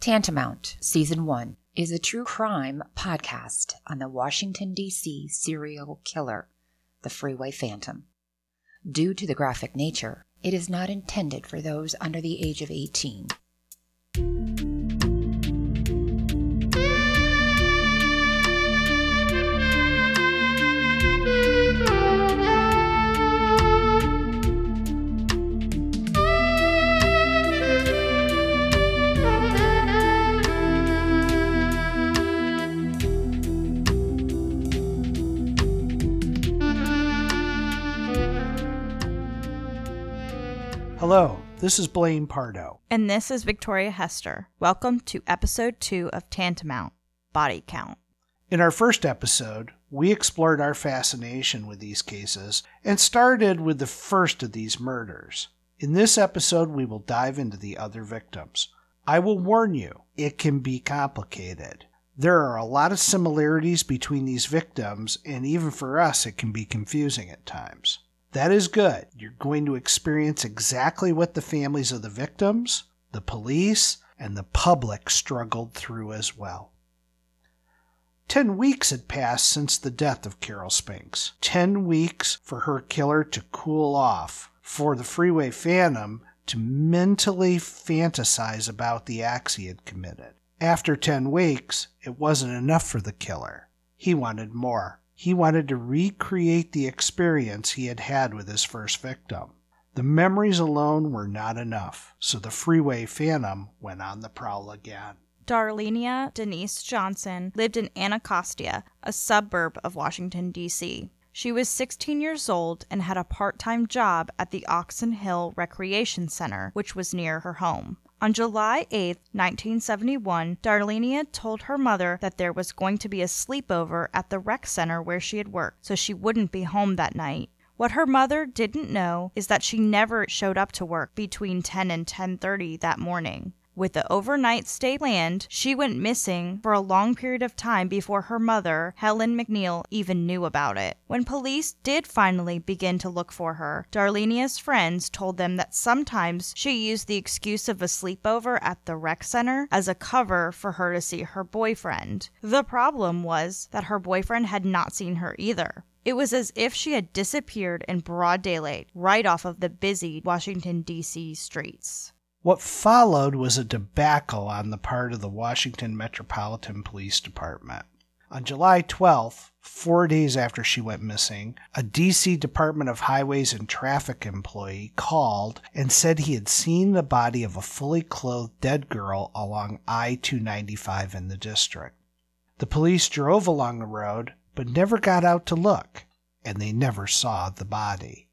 Tantamount, Season 1, is a true crime podcast on the Washington, D.C. serial killer, the Freeway Phantom. Due to the graphic nature, it is not intended for those under the age of 18. Hello, this is Blaine Pardoe. And this is Victoria Hester. Welcome to episode two of Tantamount Body Count. In our first episode, we explored our fascination with these cases and started with the first of these murders. In this episode, we will dive into the other victims. I will warn you, it can be complicated. There are a lot of similarities between these victims, and even for us, it can be confusing at times. That is good. You're going to experience exactly what the families of the victims, the police, and the public struggled through as well. Ten weeks had passed since the death of Carol Spinks. Ten weeks for her killer to cool off, for the freeway phantom to mentally fantasize about the acts he had committed. After ten weeks, it wasn't enough for the killer. He wanted more. He wanted to recreate the experience he had had with his first victim. The memories alone were not enough, so the freeway phantom went on the prowl again. Darlenia Denise Johnson lived in Anacostia, a suburb of Washington, D.C. She was 16 years old and had a part time job at the Oxon Hill Recreation Center, which was near her home. On July 8, 1971, Darlenia told her mother that there was going to be a sleepover at the rec center where she had worked, so she wouldn't be home that night. What her mother didn't know is that she never showed up to work between 10 and 10:30 that morning. With the overnight stay planned, she went missing for a long period of time before her mother, Helen McNeil, even knew about it. When police did finally begin to look for her, Darlenia's friends told them that sometimes she used the excuse of a sleepover at the rec center as a cover for her to see her boyfriend. The problem was that her boyfriend had not seen her either. It was as if she had disappeared in broad daylight, right off of the busy Washington, D.C. streets. What followed was a debacle on the part of the Washington Metropolitan Police Department. On July 12th, four days after she went missing, a D.C. Department of Highways and Traffic employee called and said he had seen the body of a fully clothed dead girl along I 295 in the district. The police drove along the road but never got out to look, and they never saw the body.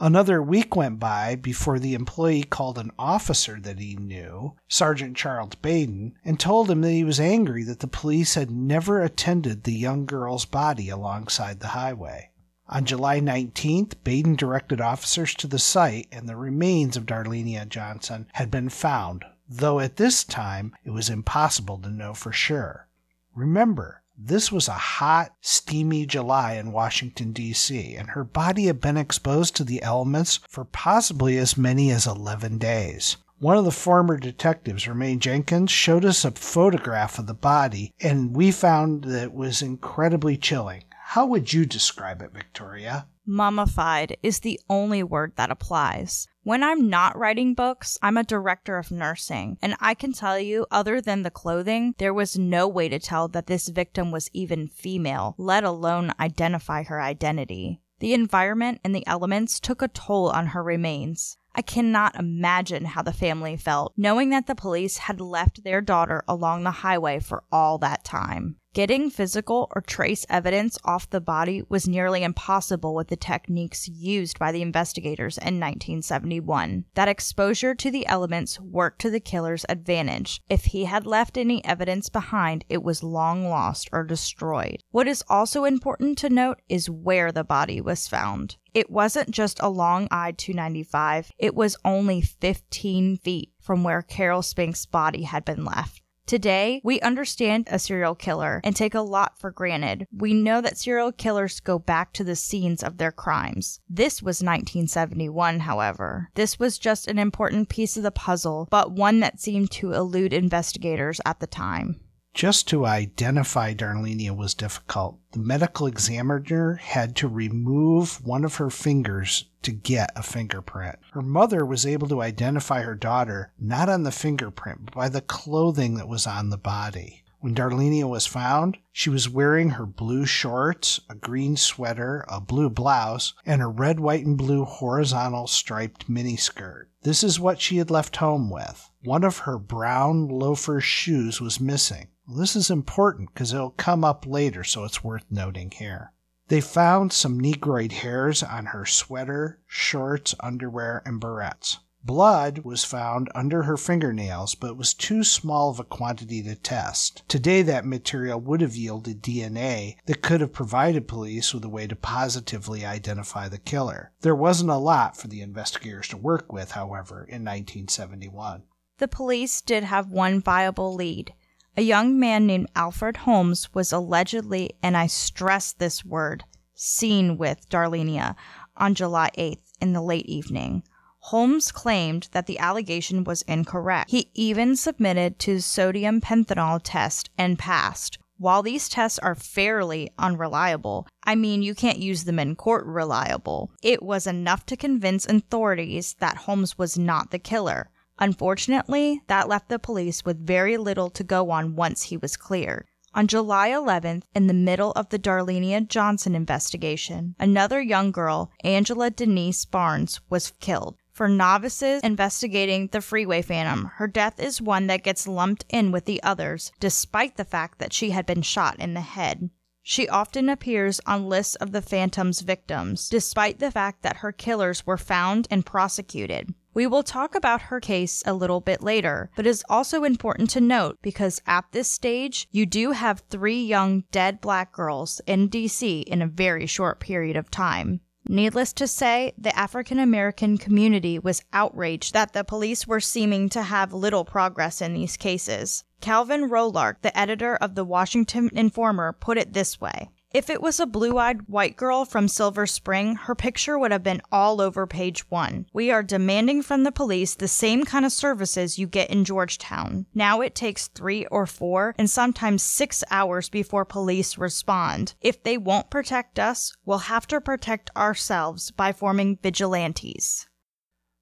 Another week went by before the employee called an officer that he knew, Sergeant Charles Baden, and told him that he was angry that the police had never attended the young girl's body alongside the highway. On July 19th, Baden directed officers to the site, and the remains of Darlenia Johnson had been found, though at this time it was impossible to know for sure. Remember, this was a hot, steamy July in Washington, D.C., and her body had been exposed to the elements for possibly as many as 11 days. One of the former detectives, Romaine Jenkins, showed us a photograph of the body, and we found that it was incredibly chilling. How would you describe it, Victoria? Mummified is the only word that applies. When I'm not writing books, I'm a director of nursing, and I can tell you, other than the clothing, there was no way to tell that this victim was even female, let alone identify her identity. The environment and the elements took a toll on her remains. I cannot imagine how the family felt, knowing that the police had left their daughter along the highway for all that time. Getting physical or trace evidence off the body was nearly impossible with the techniques used by the investigators in 1971. That exposure to the elements worked to the killer's advantage. If he had left any evidence behind, it was long lost or destroyed. What is also important to note is where the body was found. It wasn't just along I 295, it was only 15 feet from where Carol Spink's body had been left. Today, we understand a serial killer and take a lot for granted. We know that serial killers go back to the scenes of their crimes. This was 1971, however. This was just an important piece of the puzzle, but one that seemed to elude investigators at the time. Just to identify Darlenia was difficult. The medical examiner had to remove one of her fingers to get a fingerprint. Her mother was able to identify her daughter not on the fingerprint, but by the clothing that was on the body. When Darlenia was found, she was wearing her blue shorts, a green sweater, a blue blouse, and a red, white, and blue horizontal striped miniskirt. This is what she had left home with. One of her brown loafer shoes was missing. This is important because it'll come up later, so it's worth noting here. They found some negroid hairs on her sweater, shorts, underwear, and barrettes. Blood was found under her fingernails, but was too small of a quantity to test. Today, that material would have yielded DNA that could have provided police with a way to positively identify the killer. There wasn't a lot for the investigators to work with, however, in 1971. The police did have one viable lead. A young man named Alfred Holmes was allegedly, and I stress this word, seen with Darlenia on July 8th in the late evening. Holmes claimed that the allegation was incorrect. He even submitted to sodium pentanol test and passed. While these tests are fairly unreliable, I mean, you can't use them in court reliable, it was enough to convince authorities that Holmes was not the killer. Unfortunately, that left the police with very little to go on once he was cleared. On July 11th, in the middle of the Darlenia Johnson investigation, another young girl, Angela Denise Barnes, was killed. For novices investigating the Freeway Phantom, her death is one that gets lumped in with the others, despite the fact that she had been shot in the head. She often appears on lists of the Phantom's victims, despite the fact that her killers were found and prosecuted. We will talk about her case a little bit later, but it is also important to note because at this stage, you do have three young dead black girls in DC in a very short period of time. Needless to say, the African American community was outraged that the police were seeming to have little progress in these cases. Calvin Rolark, the editor of the Washington Informer, put it this way if it was a blue eyed white girl from Silver Spring, her picture would have been all over page one. We are demanding from the police the same kind of services you get in Georgetown. Now it takes three or four and sometimes six hours before police respond. If they won't protect us, we'll have to protect ourselves by forming vigilantes.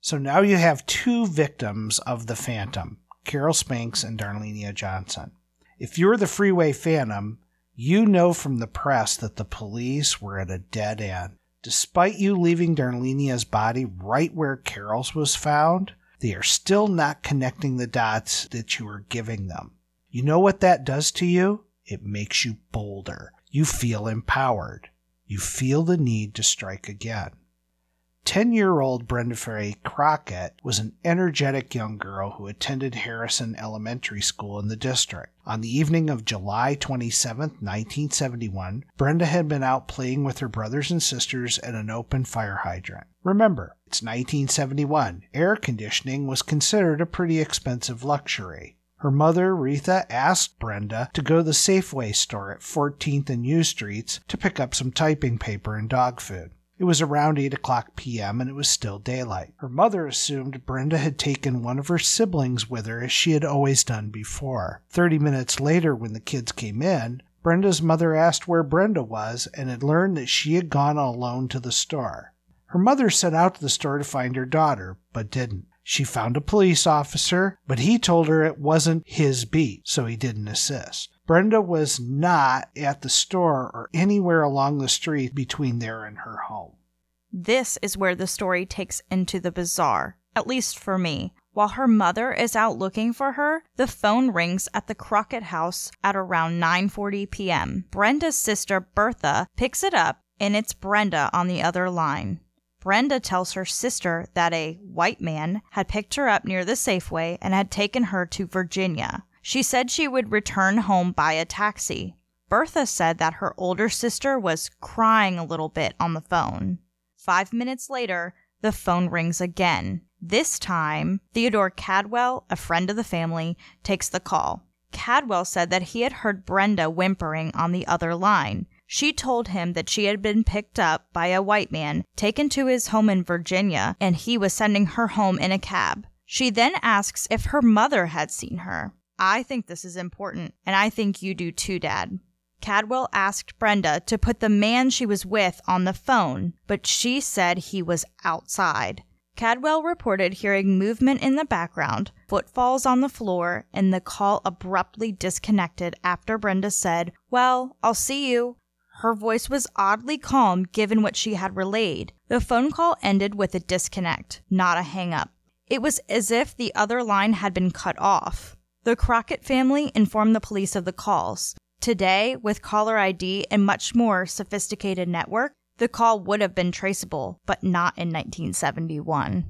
So now you have two victims of the Phantom Carol Spinks and Darlenia Johnson. If you're the Freeway Phantom, you know from the press that the police were at a dead end. Despite you leaving Darlenia's body right where Carol's was found, they are still not connecting the dots that you are giving them. You know what that does to you? It makes you bolder. You feel empowered. You feel the need to strike again. 10 year old Brenda Faye Crockett was an energetic young girl who attended Harrison Elementary School in the district. On the evening of July 27, 1971, Brenda had been out playing with her brothers and sisters at an open fire hydrant. Remember, it's 1971. Air conditioning was considered a pretty expensive luxury. Her mother, Retha, asked Brenda to go to the Safeway store at 14th and U Streets to pick up some typing paper and dog food. It was around 8 o'clock p.m., and it was still daylight. Her mother assumed Brenda had taken one of her siblings with her as she had always done before. Thirty minutes later, when the kids came in, Brenda's mother asked where Brenda was and had learned that she had gone alone to the store. Her mother set out to the store to find her daughter, but didn't. She found a police officer, but he told her it wasn't his beat, so he didn't assist. Brenda was not at the store or anywhere along the street between there and her home. This is where the story takes into the bizarre, at least for me. While her mother is out looking for her, the phone rings at the Crockett house at around 9:40 p.m. Brenda's sister Bertha picks it up and it's Brenda on the other line. Brenda tells her sister that a white man had picked her up near the Safeway and had taken her to Virginia. She said she would return home by a taxi. Bertha said that her older sister was crying a little bit on the phone. Five minutes later, the phone rings again. This time, Theodore Cadwell, a friend of the family, takes the call. Cadwell said that he had heard Brenda whimpering on the other line. She told him that she had been picked up by a white man, taken to his home in Virginia, and he was sending her home in a cab. She then asks if her mother had seen her. I think this is important, and I think you do too, Dad. Cadwell asked Brenda to put the man she was with on the phone, but she said he was outside. Cadwell reported hearing movement in the background, footfalls on the floor, and the call abruptly disconnected after Brenda said, Well, I'll see you. Her voice was oddly calm given what she had relayed. The phone call ended with a disconnect, not a hang up. It was as if the other line had been cut off. The Crockett family informed the police of the calls. Today, with caller ID and much more sophisticated network, the call would have been traceable, but not in 1971.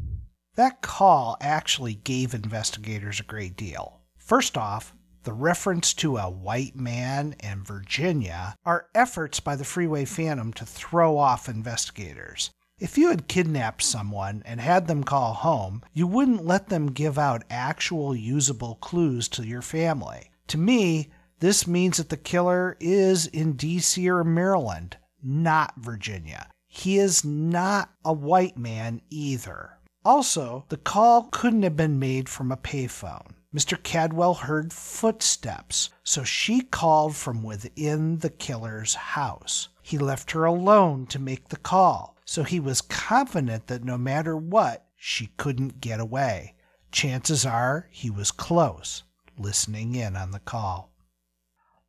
That call actually gave investigators a great deal. First off, the reference to a white man in Virginia are efforts by the Freeway Phantom to throw off investigators. If you had kidnapped someone and had them call home, you wouldn't let them give out actual usable clues to your family. To me, this means that the killer is in DC or Maryland, not Virginia. He is not a white man either. Also, the call couldn't have been made from a payphone. Mr. Cadwell heard footsteps, so she called from within the killer's house. He left her alone to make the call, so he was confident that no matter what, she couldn't get away. Chances are he was close, listening in on the call.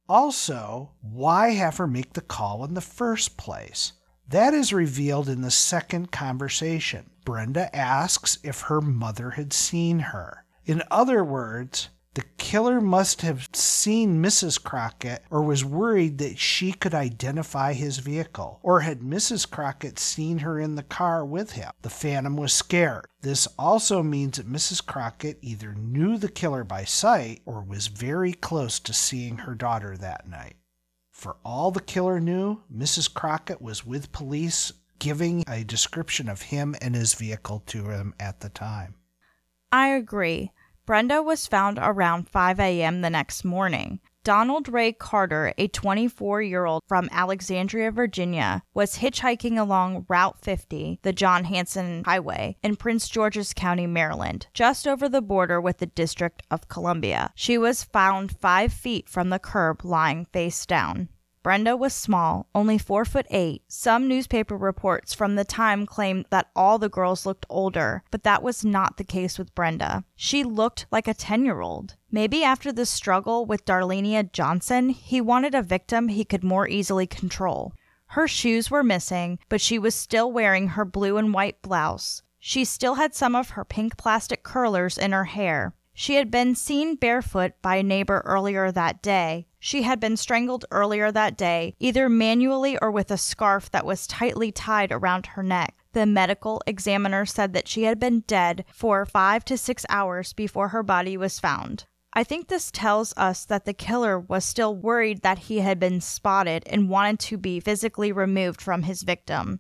Also, why have her make the call in the first place? That is revealed in the second conversation. Brenda asks if her mother had seen her. In other words, the killer must have seen Mrs. Crockett or was worried that she could identify his vehicle. Or had Mrs. Crockett seen her in the car with him? The Phantom was scared. This also means that Mrs. Crockett either knew the killer by sight or was very close to seeing her daughter that night. For all the killer knew, Mrs. Crockett was with police giving a description of him and his vehicle to him at the time. I agree. Brenda was found around 5 a.m. the next morning. Donald Ray Carter, a 24 year old from Alexandria, Virginia, was hitchhiking along Route 50, the John Hanson Highway, in Prince George's County, Maryland, just over the border with the District of Columbia. She was found five feet from the curb, lying face down. Brenda was small, only four foot eight. Some newspaper reports from the time claimed that all the girls looked older, but that was not the case with Brenda. She looked like a 10 year old. Maybe after the struggle with Darlenia Johnson, he wanted a victim he could more easily control. Her shoes were missing, but she was still wearing her blue and white blouse. She still had some of her pink plastic curlers in her hair. She had been seen barefoot by a neighbor earlier that day. She had been strangled earlier that day, either manually or with a scarf that was tightly tied around her neck. The medical examiner said that she had been dead for five to six hours before her body was found. I think this tells us that the killer was still worried that he had been spotted and wanted to be physically removed from his victim.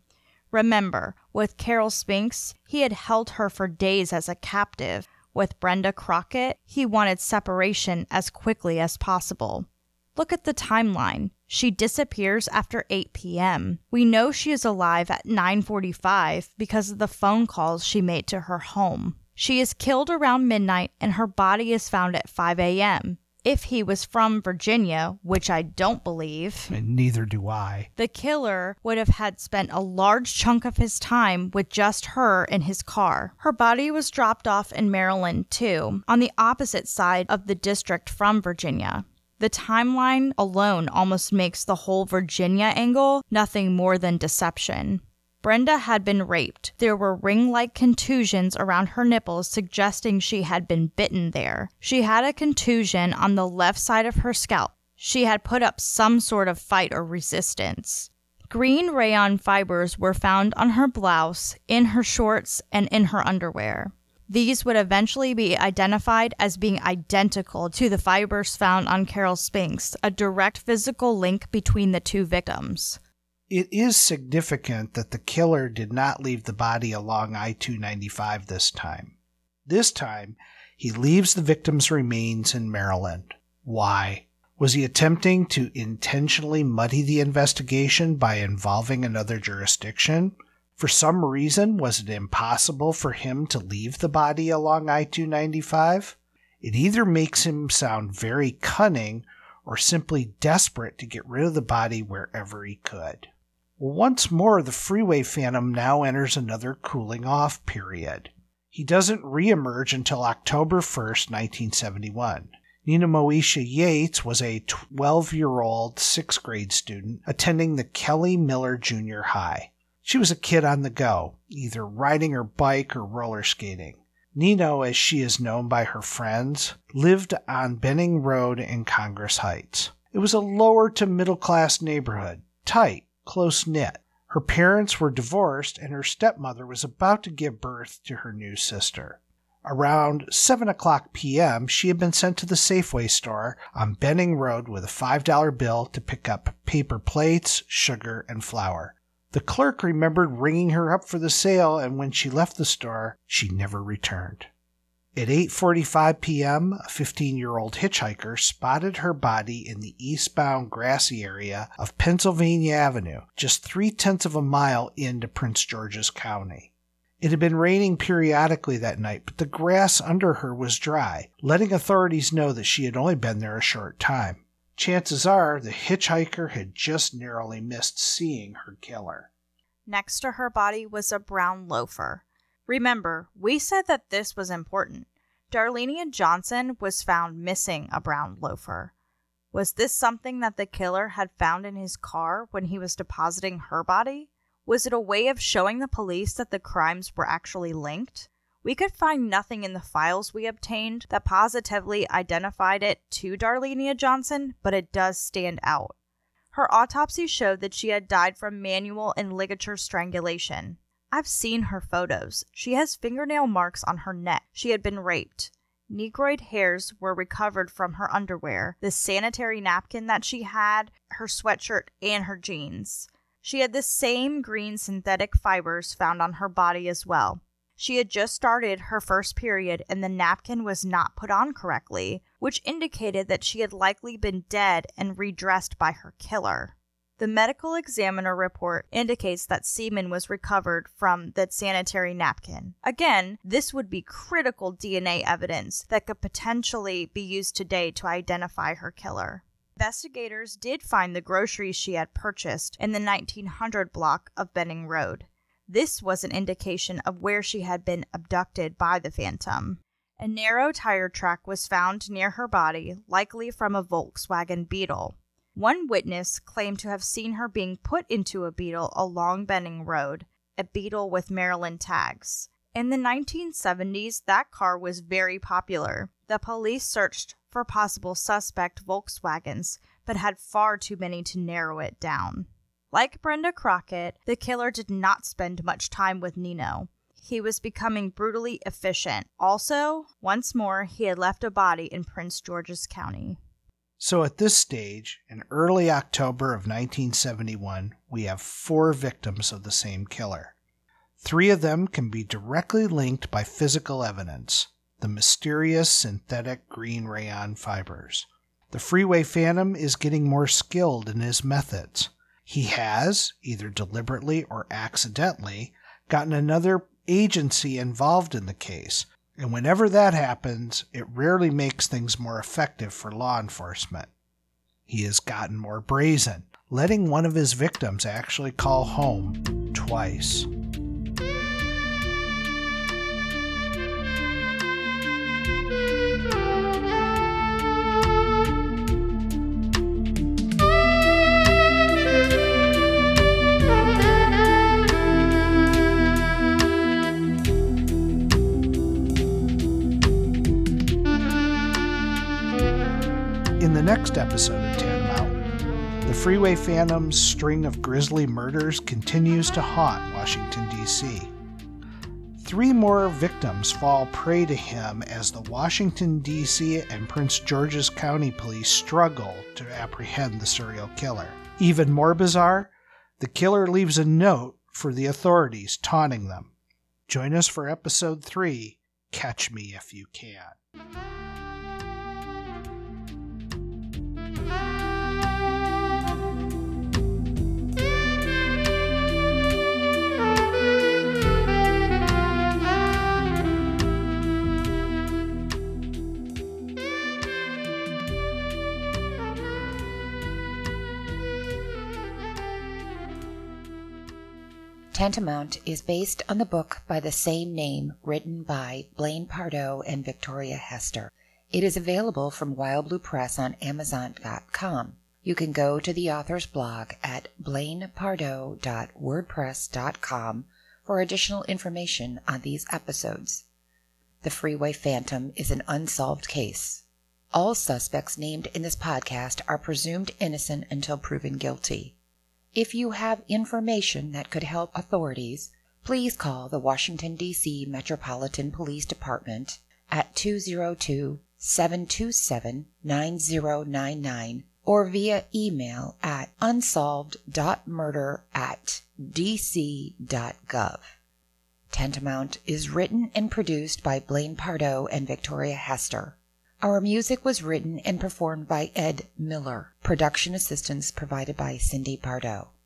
Remember, with Carol Spinks, he had held her for days as a captive. With Brenda Crockett, he wanted separation as quickly as possible. Look at the timeline. She disappears after 8 p.m. We know she is alive at 9:45 because of the phone calls she made to her home. She is killed around midnight and her body is found at 5 a.m. If he was from Virginia, which I don't believe, And neither do I. the killer would have had spent a large chunk of his time with just her in his car. Her body was dropped off in Maryland, too, on the opposite side of the district from Virginia. The timeline alone almost makes the whole Virginia angle nothing more than deception. Brenda had been raped. There were ring like contusions around her nipples, suggesting she had been bitten there. She had a contusion on the left side of her scalp. She had put up some sort of fight or resistance. Green rayon fibers were found on her blouse, in her shorts, and in her underwear. These would eventually be identified as being identical to the fibers found on Carol Spinks, a direct physical link between the two victims. It is significant that the killer did not leave the body along I 295 this time. This time, he leaves the victim's remains in Maryland. Why? Was he attempting to intentionally muddy the investigation by involving another jurisdiction? For some reason, was it impossible for him to leave the body along I 295? It either makes him sound very cunning or simply desperate to get rid of the body wherever he could. Once more, the freeway phantom now enters another cooling off period. He doesn't reemerge until October 1st, 1971. Nenomoshia Yates was a 12 year old sixth grade student attending the Kelly Miller Junior High. She was a kid on the go, either riding her bike or roller skating. Nino, as she is known by her friends, lived on Benning Road in Congress Heights. It was a lower to middle class neighborhood, tight, close knit. Her parents were divorced, and her stepmother was about to give birth to her new sister. Around 7 o'clock p.m., she had been sent to the Safeway store on Benning Road with a $5 bill to pick up paper plates, sugar, and flour. The clerk remembered ringing her up for the sale, and when she left the store, she never returned. At 8:45 p.m., a 15-year-old hitchhiker spotted her body in the eastbound grassy area of Pennsylvania Avenue, just three tenths of a mile into Prince George's County. It had been raining periodically that night, but the grass under her was dry, letting authorities know that she had only been there a short time. Chances are the hitchhiker had just narrowly missed seeing her killer. Next to her body was a brown loafer. Remember, we said that this was important. Darlenia Johnson was found missing a brown loafer. Was this something that the killer had found in his car when he was depositing her body? Was it a way of showing the police that the crimes were actually linked? We could find nothing in the files we obtained that positively identified it to Darlenia Johnson, but it does stand out. Her autopsy showed that she had died from manual and ligature strangulation. I've seen her photos. She has fingernail marks on her neck. She had been raped. Negroid hairs were recovered from her underwear, the sanitary napkin that she had, her sweatshirt, and her jeans. She had the same green synthetic fibers found on her body as well. She had just started her first period and the napkin was not put on correctly, which indicated that she had likely been dead and redressed by her killer. The medical examiner report indicates that semen was recovered from the sanitary napkin. Again, this would be critical DNA evidence that could potentially be used today to identify her killer. Investigators did find the groceries she had purchased in the 1900 block of Benning Road. This was an indication of where she had been abducted by the Phantom. A narrow tire track was found near her body, likely from a Volkswagen Beetle. One witness claimed to have seen her being put into a Beetle along Benning Road, a Beetle with Maryland tags. In the 1970s, that car was very popular. The police searched for possible suspect Volkswagens, but had far too many to narrow it down. Like Brenda Crockett, the killer did not spend much time with Nino. He was becoming brutally efficient. Also, once more, he had left a body in Prince George's County. So at this stage, in early October of 1971, we have four victims of the same killer. Three of them can be directly linked by physical evidence the mysterious synthetic green rayon fibers. The Freeway Phantom is getting more skilled in his methods. He has, either deliberately or accidentally, gotten another agency involved in the case, and whenever that happens, it rarely makes things more effective for law enforcement. He has gotten more brazen, letting one of his victims actually call home twice. Next episode of Tantamount, the Freeway Phantom's string of grisly murders continues to haunt Washington, D.C. Three more victims fall prey to him as the Washington, D.C. and Prince George's County police struggle to apprehend the serial killer. Even more bizarre, the killer leaves a note for the authorities taunting them. Join us for episode 3 Catch Me If You Can. Tantamount is based on the book by the same name written by Blaine Pardoe and Victoria Hester. It is available from Wild Blue Press on Amazon.com. You can go to the author's blog at blainepardoe.wordpress.com for additional information on these episodes. The Freeway Phantom is an unsolved case. All suspects named in this podcast are presumed innocent until proven guilty. If you have information that could help authorities, please call the Washington, D.C. Metropolitan Police Department at 202 727 9099 or via email at unsolved.murder at dc.gov. Tantamount is written and produced by Blaine Pardoe and Victoria Hester. Our music was written and performed by Ed Miller. Production assistance provided by Cindy Pardoe.